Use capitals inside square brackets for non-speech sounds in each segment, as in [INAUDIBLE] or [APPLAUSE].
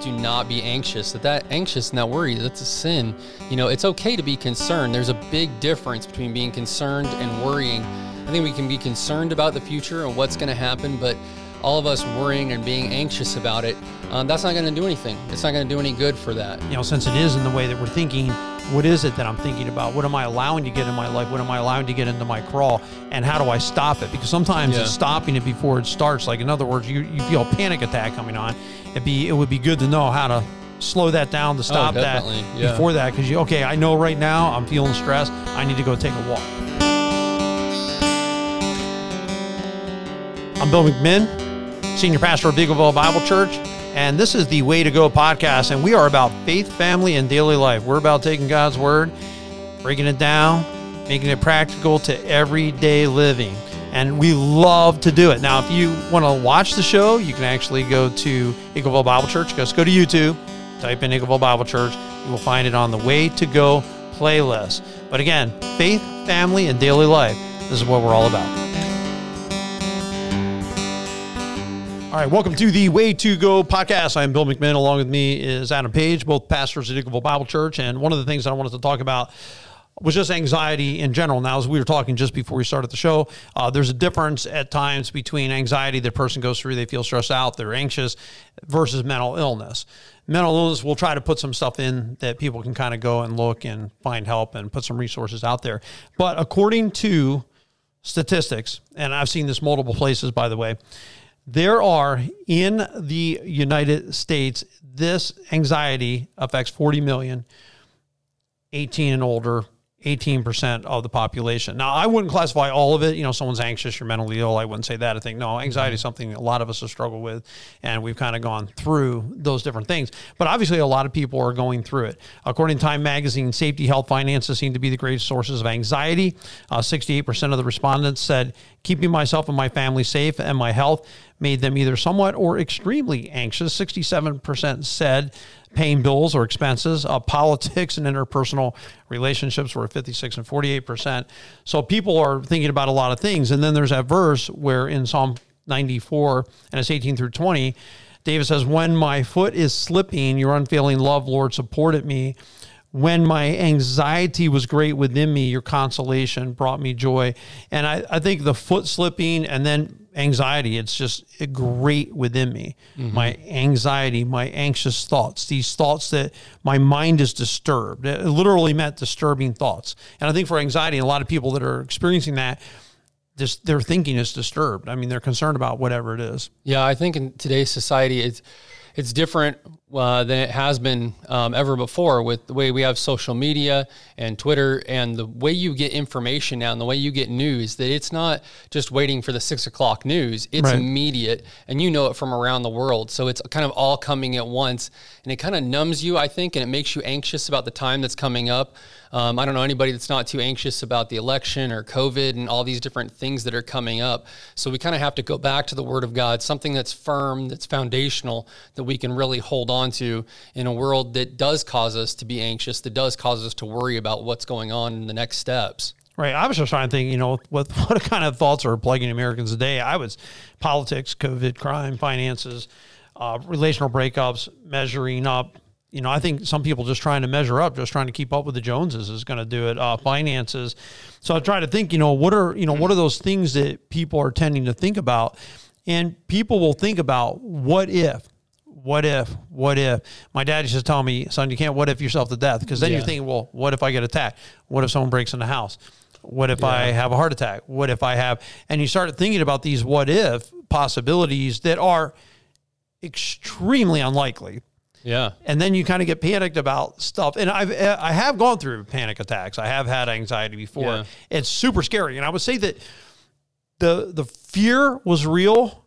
do not be anxious. That that anxious and that worry, that's a sin. You know, it's okay to be concerned. There's a big difference between being concerned and worrying. I think we can be concerned about the future and what's going to happen, but all of us worrying and being anxious about it, um, that's not going to do anything. It's not going to do any good for that. You know, since it is in the way that we're thinking, what is it that I'm thinking about? What am I allowing to get in my life? What am I allowing to get into my crawl? And how do I stop it? Because sometimes Yeah. it's stopping it before it starts. Like in other words, you, you feel a panic attack coming on. It'd be it would be good to know how to slow that down to oh, stop that Oh, definitely, yeah. before that. Because you okay, I know right now I'm feeling stressed. I need to go take a walk. I'm Bill McMinn, Senior Pastor of Eagleville Bible Church, and this is the Way to Go podcast. And we are about faith, family, and daily life. We're about taking God's Word, breaking it down, making it practical to everyday living. And we love to do it. Now, if you want to watch the show, you can actually go to Eagleville Bible Church. Just go to YouTube, type in Eagleville Bible Church. You will find it on the Way to Go playlist. But again, faith, family, and daily life. This is what we're all about. All right, welcome to the Way to Go podcast. I'm Bill McMahon. Along with me is Adam Page, both pastors at Eagleville Bible Church. And one of the things I wanted to talk about was just anxiety in general. Now, as we were talking just before we started the show, uh, there's a difference at times between anxiety the person goes through, they feel stressed out, they're anxious, versus mental illness. Mental illness, we'll try to put some stuff in that people can kind of go and look and find help and put some resources out there. But according to statistics, and I've seen this multiple places, by the way, there are in the United States, this anxiety affects 40 million 18 and older, 18% of the population. Now, I wouldn't classify all of it. You know, someone's anxious, you're mentally ill. I wouldn't say that. I think, no, anxiety is something a lot of us have struggled with, and we've kind of gone through those different things. But obviously, a lot of people are going through it. According to Time Magazine, safety, health, finances seem to be the greatest sources of anxiety. Uh, 68% of the respondents said keeping myself and my family safe and my health made them either somewhat or extremely anxious. 67% said paying bills or expenses. Uh, politics and interpersonal relationships were 56 and 48%. So people are thinking about a lot of things. And then there's that verse where in Psalm 94, and it's 18 through 20, David says, When my foot is slipping, your unfailing love, Lord, supported me. When my anxiety was great within me, your consolation brought me joy. And I, I think the foot slipping and then anxiety, it's just great within me. Mm-hmm. My anxiety, my anxious thoughts, these thoughts that my mind is disturbed. It literally meant disturbing thoughts. And I think for anxiety, a lot of people that are experiencing that, just their thinking is disturbed. I mean, they're concerned about whatever it is. Yeah, I think in today's society, it's it's different uh, than it has been um, ever before with the way we have social media and Twitter and the way you get information now and the way you get news. That it's not just waiting for the six o'clock news; it's Right. immediate, and you know it from around the world. So it's kind of all coming at once, and it kind of numbs you, I think, and it makes you anxious about the time that's coming up. Um, I don't know anybody that's not too anxious about the election or COVID and all these different things that are coming up. So we kind of have to go back to the Word of God, something that's firm, that's foundational, that we can really hold on to in a world that does cause us to be anxious, that does cause us to worry about what's going on in the next steps. Right. I was just trying to think, you know, what [LAUGHS] what kind of thoughts are plaguing Americans today? I was politics, COVID, crime, finances, uh, relational breakups, measuring up. You know, I think some people just trying to measure up, just trying to keep up with the Joneses is going to do it. Uh, finances. So I try to think, you know, what are you know what are those things that people are tending to think about, and people will think about what if. What if? What if? My dad used to tell me, son, you can't what if yourself to death because then you're thinking, well, what if I get attacked? What if someone breaks in the house? What if I have a heart attack? What if I have? And you start thinking about these what if possibilities that are extremely unlikely. Yeah. And then you kind of get panicked about stuff. And I've eh, I have gone through panic attacks. I have had anxiety before. Yeah. It's super scary. And I would say that the the fear was real.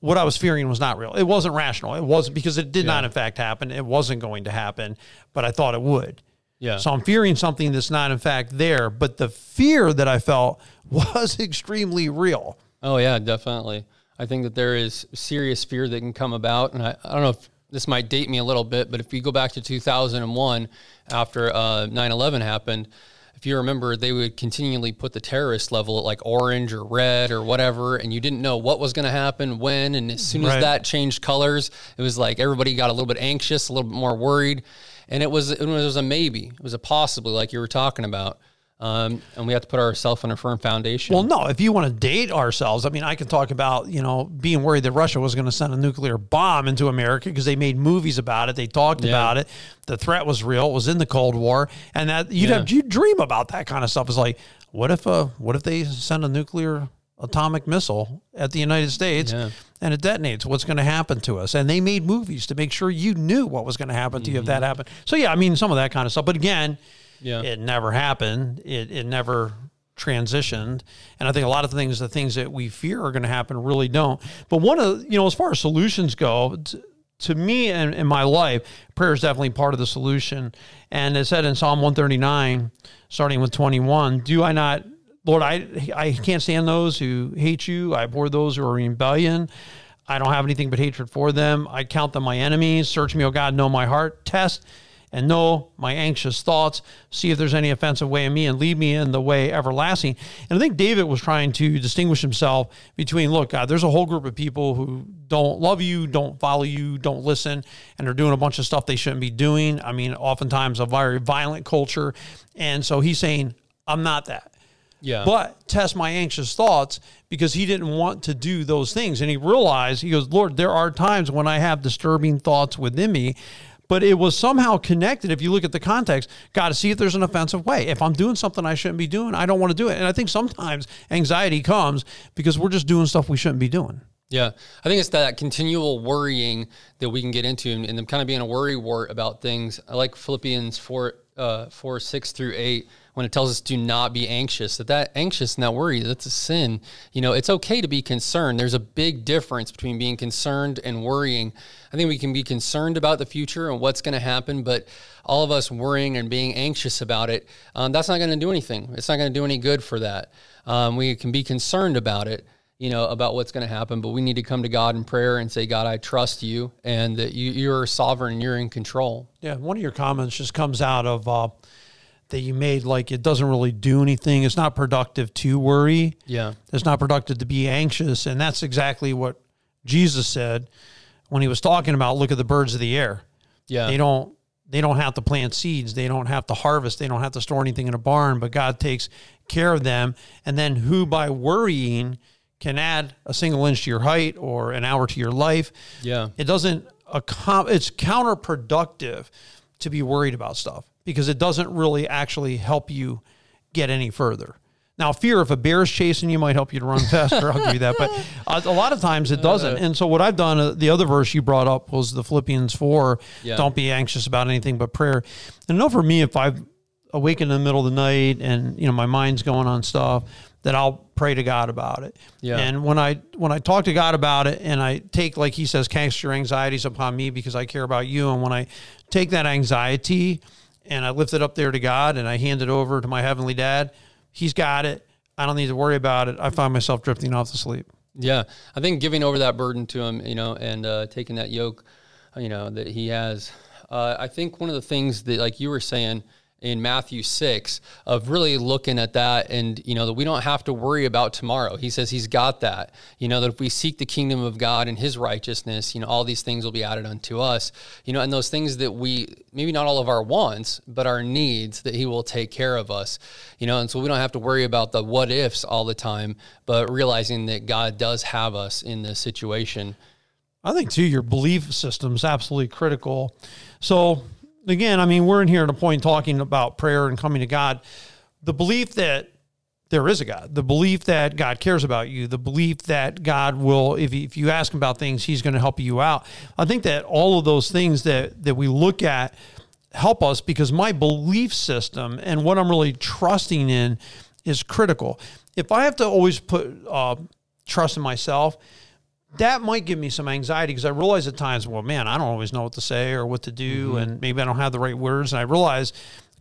What I was fearing was not real. It wasn't rational. It wasn't because it did not in fact happen. It wasn't going to happen, but I thought it would. Yeah. So I'm fearing something that's not in fact there, but the fear that I felt [LAUGHS] was extremely real. Oh yeah, definitely. I think that there is serious fear that can come about, and I, I don't know if this might date me a little bit, but if you go back to 2001, after uh, 9/11 happened, if you remember, they would continually put the terrorist level at like orange or red or whatever, and you didn't know what was going to happen when. And as soon as Right. that changed colors, it was like everybody got a little bit anxious, a little bit more worried, and it was it was a maybe, it was a possibly, like you were talking about. Um, and we have to put ourselves on a firm foundation. Well, no, if you want to date ourselves, I mean, I can talk about, you know, being worried that Russia was going to send a nuclear bomb into America because they made movies about it. They talked Yeah. about it. The threat was real. It was in the Cold War. And that you'd Yeah. have, you dream about that kind of stuff. It's like, what if, uh, what if they send a nuclear atomic missile at the United States Yeah. and it detonates? What's going to happen to us? And they made movies to make sure you knew what was going to happen to you if Mm-hmm. that happened. So, yeah, I mean, some of that kind of stuff. But again, yeah, it never happened. It, it never transitioned. And I think a lot of things, the things that we fear are going to happen, really don't. But one of, you know, as far as solutions go, t- to me and in my life, prayer is definitely part of the solution. And it said in Psalm 139, starting with 21, do I not, Lord, I, I can't stand those who hate you. I abhor those who are in rebellion. I don't have anything but hatred for them. I count them my enemies. Search me, O God, know my heart. Test and know my anxious thoughts. See if there's any offensive way in me and lead me in the way everlasting. And I think David was trying to distinguish himself between, look, God, there's a whole group of people who don't love you, don't follow you, don't listen, and they're doing a bunch of stuff they shouldn't be doing. I mean, oftentimes a very violent culture. And so he's saying, I'm not that yeah. but test my anxious thoughts because he didn't want to do those things. And he realized, he goes, Lord, there are times when I have disturbing thoughts within me, but it was somehow connected. If you look at the context, got to see if there's an offensive way. If I'm doing something I shouldn't be doing, I don't want to do it. And I think sometimes anxiety comes because we're just doing stuff we shouldn't be doing. Yeah, I think it's that continual worrying that we can get into, and, and them kind of being a worry wart about things. I like Philippians four, uh, four, six through eight, when it tells us do not be anxious. That that anxious and that worry, that's a sin. You know, it's okay to be concerned. There's a big difference between being concerned and worrying. I think we can be concerned about the future and what's going to happen, but all of us worrying and being anxious about it, um, that's not going to do anything. It's not going to do any good for that. Um, we can be concerned about it you know, about what's going to happen, but we need to come to God in prayer and say, God, I trust you and that you, you're sovereign and you're in control. Yeah, one of your comments just comes out of uh, that you made like it doesn't really do anything. It's not productive to worry. Yeah. It's not productive to be anxious. And that's exactly what Jesus said when he was talking about look at the birds of the air. Yeah. They don't they don't have to plant seeds, they don't have to harvest, they don't have to store anything in a barn, but God takes care of them. And then who by worrying can add a single inch to your height or an hour to your life. Yeah. It doesn't it's counterproductive to be worried about stuff because it doesn't really actually help you get any further. Now, fear if a bear is chasing you might help you to run [LAUGHS] faster. I'll give you that, but uh, a lot of times it doesn't. And so, what I've done, uh, the other verse you brought up was the Philippians four. Yeah. Don't be anxious about anything but prayer. And know for me, if I've awakened in the middle of the night and you know my mind's going on stuff, that I'll pray to God about it. Yeah. And when I when I talk to God about it and I take like he says, cast your anxieties upon me because I care about you. And when I take that anxiety and I lift it up there to God and I hand it over to my heavenly dad, he's got it. I don't need to worry about it. I find myself drifting off to sleep. Yeah. I think giving over that burden to him, you know, and uh, taking that yoke, you know, that he has. Uh, I think one of the things that, like you were saying, in Matthew 6 of really looking at that and you know that we don't have to worry about tomorrow. He says he's got that. You know that if we seek the kingdom of God and his righteousness, you know all these things will be added unto us. You know and those things that we maybe not all of our wants, but our needs that he will take care of us. You know and so we don't have to worry about the what ifs all the time, but realizing that God does have us in this situation. I think too, your belief system is absolutely critical. So again, I mean, we're in here at a point talking about prayer and coming to God. The belief that there is a God, the belief that God cares about you, the belief that God will, if if you ask him about things, he's going to help you out. I think that all of those things that that we look at help us because my belief system and what I'm really trusting in is critical. If I have to always put uh, trust in myself, that might give me some anxiety because I realize at times, well, man, I don't always know what to say or what to do, mm-hmm. and maybe I don't have the right words. And I realize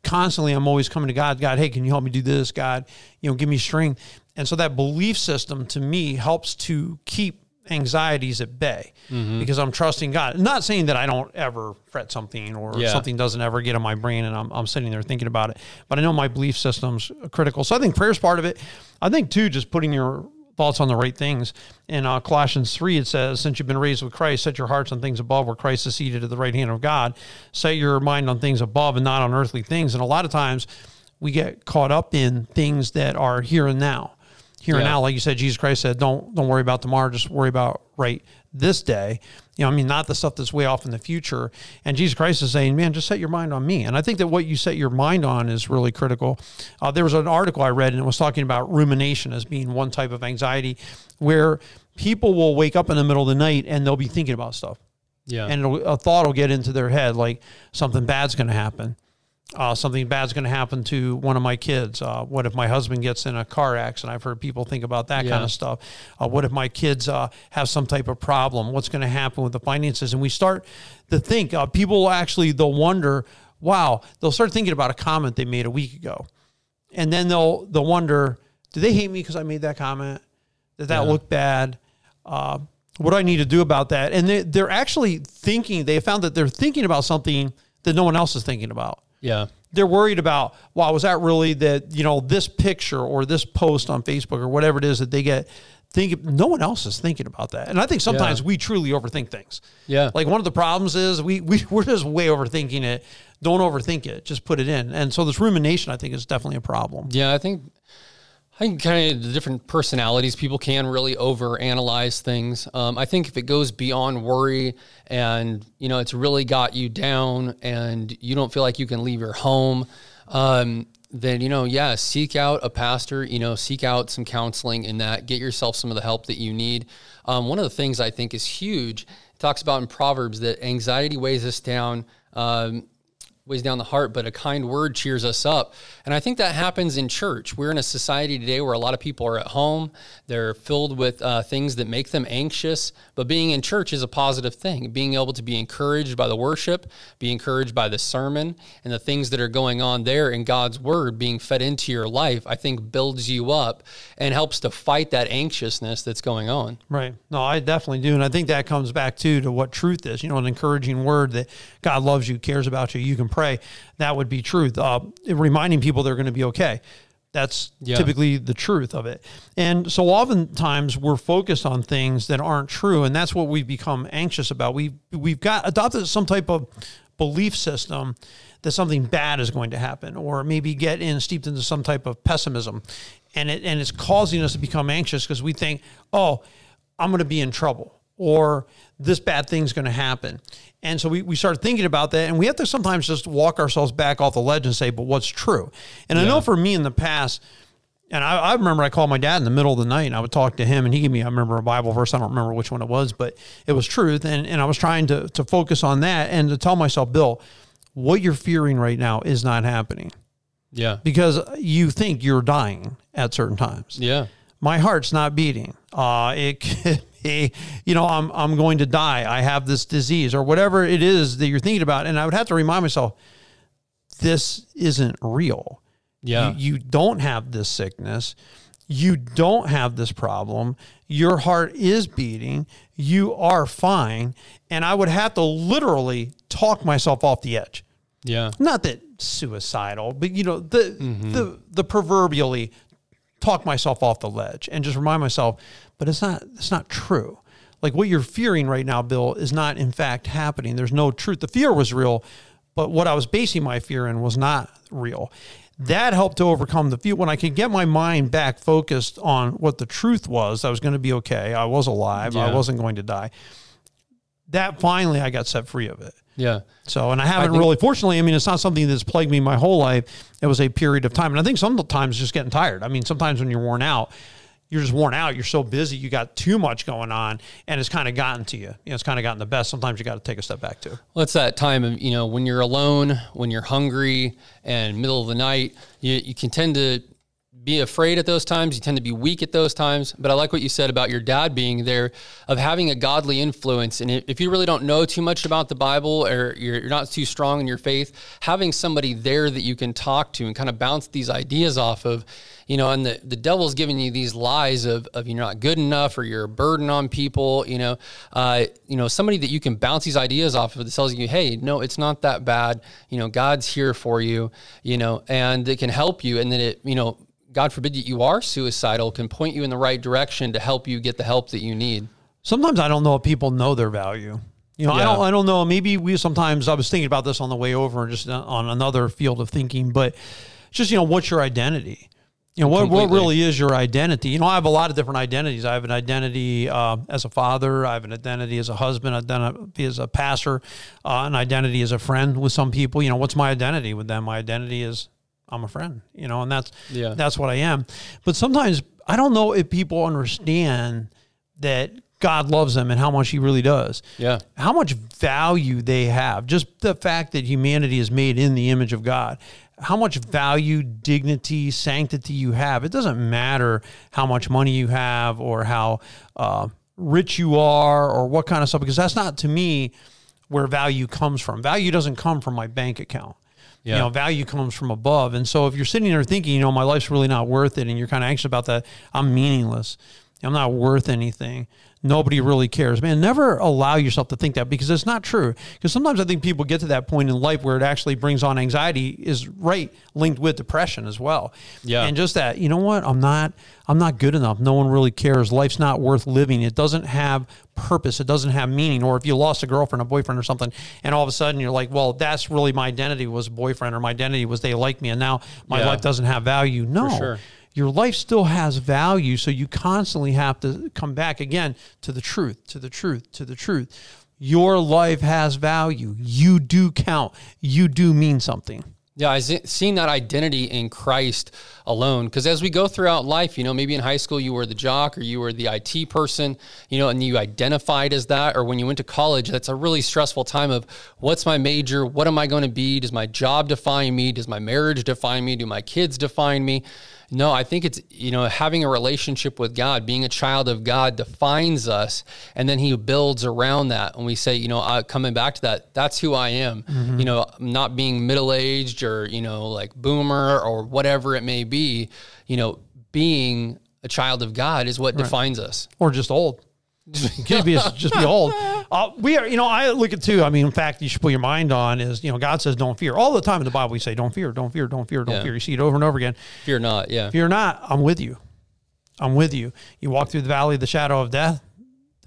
constantly I'm always coming to God, God, hey, can you help me do this? God, you know, give me strength. And so that belief system to me helps to keep anxieties at bay mm-hmm. because I'm trusting God. Not saying that I don't ever fret something or Yeah. something doesn't ever get in my brain and I'm, I'm sitting there thinking about it, but I know my belief system's critical. So I think prayer's part of it. I think too, just putting your thoughts on the right things. In uh, Colossians 3, it says, Since you've been raised with Christ, set your hearts on things above where Christ is seated at the right hand of God. Set your mind on things above and not on earthly things. And a lot of times we get caught up in things that are here and now. Here and now, like you said, Jesus Christ said, "Don't don't worry about tomorrow. Just worry about right this day." You know, I mean, not the stuff that's way off in the future. And Jesus Christ is saying, "Man, just set your mind on me." And I think that what you set your mind on is really critical. Uh, there was an article I read, and it was talking about rumination as being one type of anxiety, where people will wake up in the middle of the night and they'll be thinking about stuff Yeah. and it'll, a thought will get into their head like something bad's going to happen. Uh, something bad's going to happen to one of my kids. Uh, what if my husband gets in a car accident? I've heard people think about that kind of stuff. Uh, what if my kids uh, have some type of problem? What's going to happen with the finances? And we start to think. Uh, people actually they'll wonder. Wow, they'll start thinking about a comment they made a week ago, and then they'll they'll wonder, do they hate me because I made that comment? Did that Yeah. look bad? Uh, what do I need to do about that? And they, they're actually thinking, they found that they're thinking about something that no one else is thinking about. Yeah. They're worried about, wow, was that really that, you know, this picture or this post on Facebook or whatever it is that they get think no one else is thinking about that. And I think sometimes Yeah. we truly overthink things. Yeah. Like one of the problems is we, we [LAUGHS] we're just way overthinking it. Don't overthink it. Just put it in. And so this rumination I think is definitely a problem. Yeah, I think I think kind of the different personalities people can really overanalyze things. Um, I think if it goes beyond worry and you know it's really got you down and you don't feel like you can leave your home, um, then you know yeah, seek out a pastor. You know, seek out some counseling in that. Get yourself some of the help that you need. Um, one of the things I think is huge. It talks about in Proverbs that anxiety weighs us down. Um, weighs down the heart, but a kind word cheers us up. And I think that happens in church. We're in a society today where a lot of people are at home. They're filled with uh, things that make them anxious, but being in church is a positive thing. Being able to be encouraged by the worship, be encouraged by the sermon, and the things that are going on there in God's word being fed into your life, I think builds you up and helps to fight that anxiousness that's going on. Right. No, I definitely do. And I think that comes back too to what truth is. You know, an encouraging word that God loves you, cares about you, you can pray. That would be truth. Uh, reminding people they're going to be okay. That's Yeah. typically the truth of it. And so oftentimes we're focused on things that aren't true. And that's what we've become anxious about. We, we've got adopted some type of belief system that something bad is going to happen or maybe get in steeped into some type of pessimism and it and it's causing us to become anxious because we think oh i'm going to be in trouble or this bad thing's going to happen and so we, we start thinking about that and we have to sometimes just walk ourselves back off the ledge and say but what's true and i know for me in the past and I, I remember I called my dad in the middle of the night and I would talk to him and he gave me, I remember a Bible verse. I don't remember which one it was, but it was truth. And, and I was trying to, to focus on that and to tell myself, Bill, what you're fearing right now is not happening Yeah. because you think you're dying at certain times. Yeah. My heart's not beating. Uh, it [LAUGHS] could be, you know, I'm, I'm going to die. I have this disease or whatever it is that you're thinking about. And I would have to remind myself, this isn't real. Yeah. You, you don't have this sickness. You don't have this problem. Your heart is beating. You are fine. And I would have to literally talk myself off the edge. yeah. Not that suicidal, but you know, the the the proverbially talk myself off the ledge and just remind myself, but it's not it's not true. Like what you're fearing right now, Bill, is not in fact happening. There's no truth. The fear was real, but what I was basing my fear in was not real. That helped to overcome the fear. When I could get my mind back focused on what the truth was, I was going to be okay. I was alive. I wasn't going to die. That finally, I got set free of it. Yeah. So, and I haven't think- really, fortunately, I mean, it's not something that's plagued me my whole life. It was a period of time. And I think sometimes just getting tired. I mean, sometimes when you're worn out, you're just worn out. You're so busy, you got too much going on, and it's kind of gotten to you. You know, it's kind of gotten the best. Sometimes you got to take a step back too. Well, it's that time of, you know, when you're alone, when you're hungry and middle of the night, you, you can tend to be afraid at those times. You tend to be weak at those times. But I like what you said about your dad being there, of having a godly influence. And if you really don't know too much about the Bible or you're not too strong in your faith, having somebody there that you can talk to and kind of bounce these ideas off of, you know, and the, the devil's giving you these lies of, of you're not good enough or you're a burden on people, you know, uh, you know, somebody that you can bounce these ideas off of that tells you, hey, no, it's not that bad. You know, God's here for you, you know, and it can help you. And then it, you know, God forbid that you are suicidal, can point you in the right direction to help you get the help that you need. Sometimes I don't know if people know their value. You know, yeah. I don't. I don't know. Maybe we sometimes. I was thinking about this on the way over, just on another field of thinking. But just you know, what's your identity? You know, what what really is your identity? You know, I have a lot of different identities. I have an identity uh, as a father. I have an identity as a husband. Identity as a pastor. Uh, an identity as a friend with some people. You know, what's my identity with them? My identity is I'm a friend, you know, and that's yeah. that's what I am. But sometimes I don't know if people understand that God loves them and how much He really does. Yeah. How much value they have. Just the fact that humanity is made in the image of God. How much value, dignity, sanctity you have. It doesn't matter how much money you have or how uh, rich you are or what kind of stuff, because that's not to me where value comes from. Value doesn't come from my bank account. Yeah. You know, value comes from above. And so if you're sitting there thinking, you know, my life's really not worth it, and you're kind of anxious about that, I'm meaningless. I'm not worth anything. Nobody really cares. Man, never allow yourself to think that because it's not true. Because sometimes I think people get to that point in life where it actually brings on anxiety is right linked with depression as well. Yeah. And just that, you know what? I'm not I'm not good enough. No one really cares. Life's not worth living. It doesn't have purpose. It doesn't have meaning. Or if you lost a girlfriend, a boyfriend or something, and all of a sudden you're like, well, that's really my identity was a boyfriend or my identity was they like me and now my yeah. life doesn't have value. No. Your life still has value. So you constantly have to come back again to the truth, to the truth, to the truth. Your life has value. You do count. You do mean something. Yeah, I seen that identity in Christ alone. Because as we go throughout life, you know, maybe in high school you were the jock or you were the IT person, you know, and you identified as that. Or when you went to college, that's a really stressful time of what's my major? What am I going to be? Does my job define me? Does my marriage define me? Do my kids define me? No, I think it's, you know, having a relationship with God, being a child of God defines us. And then he builds around that. And we say, you know, uh, coming back to that, that's who I am. Mm-hmm. You know, not being middle aged or, you know, like boomer or whatever it may be, you know, being a child of God is what right. defines us. Or just old. [LAUGHS] Can't be just be old. Uh, we are, you know, I look at too. I mean, in fact, you should put your mind on is, you know, God says, "Don't fear." All the time in the Bible, we say, "Don't fear, don't fear, don't fear, don't yeah. fear." You see it over and over again. Fear not, yeah. Fear not. I'm with you. I'm with you. You walk through the valley of the shadow of death.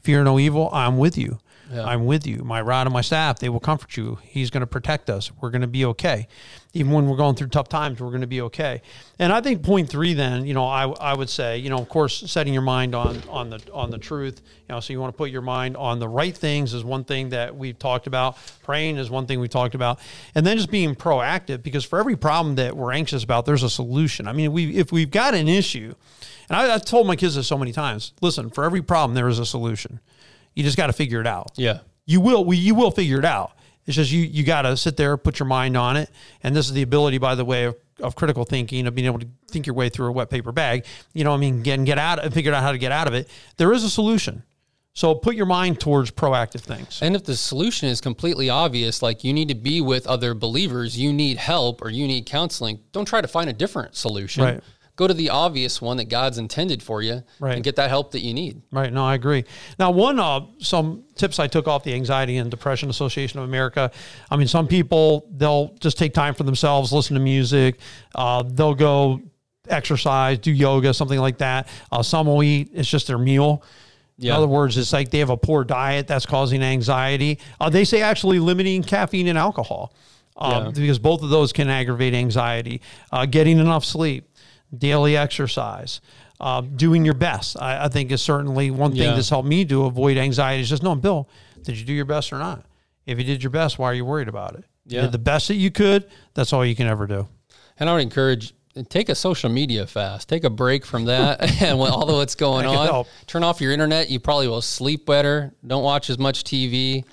Fear no evil. I'm with you. Yeah. I'm with you. My rod and my staff, they will comfort you. He's going to protect us. We're going to be okay. Even when we're going through tough times, we're going to be okay. And I think point three, then, you know, I, I would say, you know, of course, setting your mind on on the on the truth. You know, so you want to put your mind on the right things is one thing that we've talked about. Praying is one thing we talked about, and then just being proactive because for every problem that we're anxious about, there's a solution. I mean, we if we've got an issue, and I, I've told my kids this so many times. Listen, for every problem, there is a solution. You just got to figure it out. Yeah. You will. We, you will figure it out. It's just you. You got to sit there, put your mind on it, and this is the ability, by the way, of, of critical thinking, of being able to think your way through a wet paper bag. You know, I mean, get and get out of and figure out how to get out of it. There is a solution. So put your mind towards proactive things. And if the solution is completely obvious, like you need to be with other believers, you need help or you need counseling, don't try to find a different solution. Right go to the obvious one that God's intended for you right. and get that help that you need. Right. No, I agree. Now, one, uh, some tips I took off the Anxiety and Depression Association of America. I mean, some people, they'll just take time for themselves, listen to music, uh, they'll go exercise, do yoga, something like that. Uh, some will eat, it's just their meal. Yeah. In other words, it's like they have a poor diet that's causing anxiety. Uh, they say actually limiting caffeine and alcohol. Uh, yeah. Because both of those can aggravate anxiety. Uh, getting enough sleep, daily exercise, uh, doing your best. I, I, think is certainly one thing yeah. that's helped me to avoid anxiety. Is just knowing, Bill, did you do your best or not? If you did your best, why are you worried about it? Yeah. Did the best that you could. That's all you can ever do. And I would encourage take a social media fast. Take a break from that, [LAUGHS] and all although it's going on, help. turn off your internet. You probably will sleep better. Don't watch as much TV.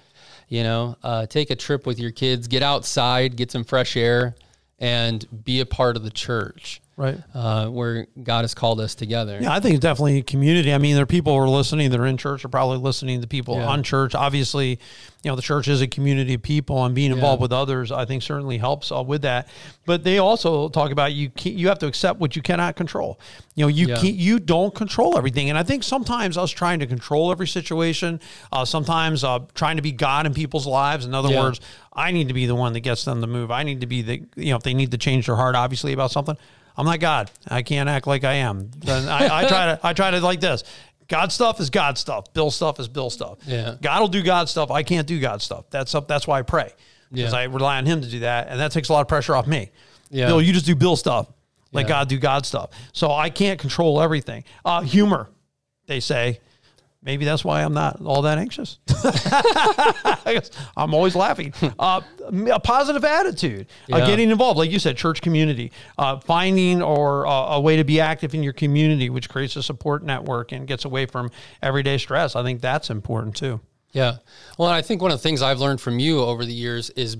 You know, uh, take a trip with your kids. Get outside, get some fresh air, and be a part of the church. Right. Uh, where God has called us together. Yeah, I think it's definitely a community. I mean, there are people who are listening that are in church are probably listening to people Yeah. on church. Obviously, you know, the church is a community of people and being involved Yeah. with others, I think certainly helps uh, with that. But they also talk about you you have to accept what you cannot control. You know, you Yeah. can't, you don't control everything. And I think sometimes us trying to control every situation, uh, sometimes uh, trying to be God in people's lives. In other words, I need to be the one that gets them to move. I need to be the, you know, if they need to change their heart, obviously about something. I'm not God. I can't act like I am. Then I, I try to, I try to like this. God stuff is God stuff. Bill stuff is Bill stuff. Yeah. God will do God stuff. I can't do God stuff. That's up. That's why I pray because Yeah. I rely on Him to do that, and that takes a lot of pressure off me. Yeah. Bill, you just do Bill stuff. Let Yeah. God do God stuff. So I can't control everything. Uh, humor, they say. Maybe that's why I'm not all that anxious. [LAUGHS] I guess I'm always laughing. [LAUGHS] Uh, a positive attitude, uh, getting involved, like you said, church community, uh, finding or uh, a way to be active in your community, which creates a support network and gets away from everyday stress. I think that's important too. Yeah. Well, I think one of the things I've learned from you over the years is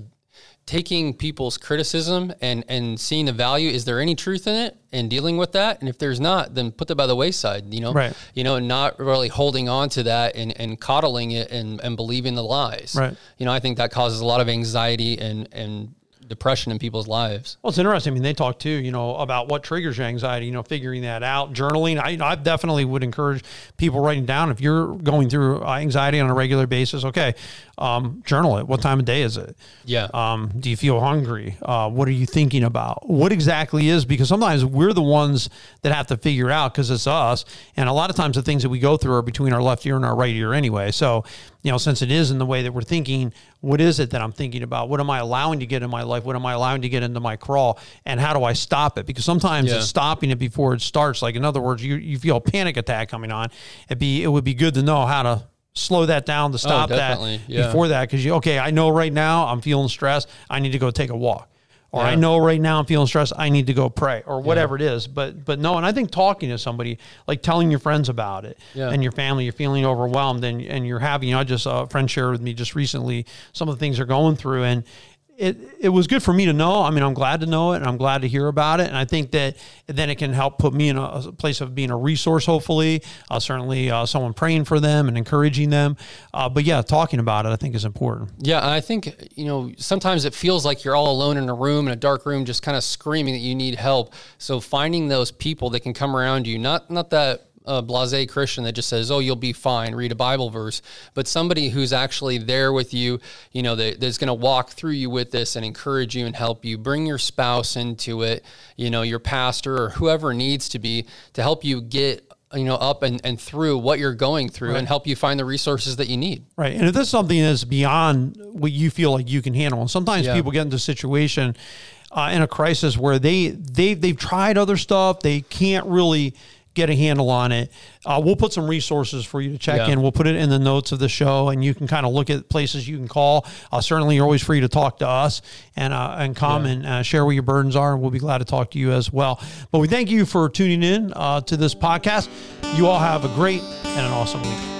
taking people's criticism and and seeing the value. Is there any truth in it and dealing with that? And if there's not, then put that by the wayside. You know, Right. You know, and not really holding on to that and, and coddling it and, and believing the lies. Right. You know, I think that causes a lot of anxiety and and depression in people's lives. Well, it's interesting. I mean, they talk too, you know, about what triggers your anxiety, you know, figuring that out, journaling. I, I definitely would encourage people writing down if you're going through uh, anxiety on a regular basis. Okay, um, journal it. What time of day is it? Yeah. Um, do you feel hungry? Uh, what are you thinking about? What exactly is? Because sometimes we're the ones that have to figure out because it's us. And a lot of times the things that we go through are between our left ear and our right ear anyway. So, you know, since it is in the way that we're thinking, what is it that I'm thinking about? What am I allowing to get in my life? What am I allowing to get into my crawl? And how do I stop it? Because sometimes Yeah. it's stopping it before it starts. Like in other words, you, you feel a panic attack coming on. It'd be it would be good to know how to slow that down to oh, stop that. Yeah. before that because you okay i know right now i'm feeling stressed i need to go take a walk or i know right now i'm feeling stressed i need to go pray or whatever it is. But but no and i think talking to somebody like telling your friends about it Yeah. and your family you're feeling overwhelmed and, and you're having you know I just uh, a friend shared with me just recently some of the things they're going through and it, it was good for me to know. I mean, I'm glad to know it and I'm glad to hear about it. And I think that then it can help put me in a, place of being a resource, hopefully. Uh, certainly, uh, someone praying for them and encouraging them. Uh, but yeah, talking about it, I think, is important. Yeah, I think you know sometimes it feels like you're all alone in a room in a dark room, just kind of screaming that you need help. So finding those people that can come around you, not not that uh, blase Christian that just says, "Oh, you'll be fine," read a Bible verse, but somebody who's actually there with you, you know, that, that's going to walk through you with this and encourage you and help you. Bring your spouse into it, you know, your pastor or whoever needs to be to help you get you know up and, and through what you're going through and help you find the resources that you need. Right. And if this is something that's beyond what you feel like you can handle, and sometimes Yeah. people get into a situation uh, in a crisis where they they they've tried other stuff, they can't really get a handle on it. Uh, we'll put some resources for you to check Yeah. in. We'll put it in the notes of the show, and you can kind of look at places you can call. Uh, certainly, you're always free to talk to us and uh, and come and uh, share what your burdens are. and We'll be glad to talk to you as well. But we thank you for tuning in uh, to this podcast. You all have a great and an awesome week.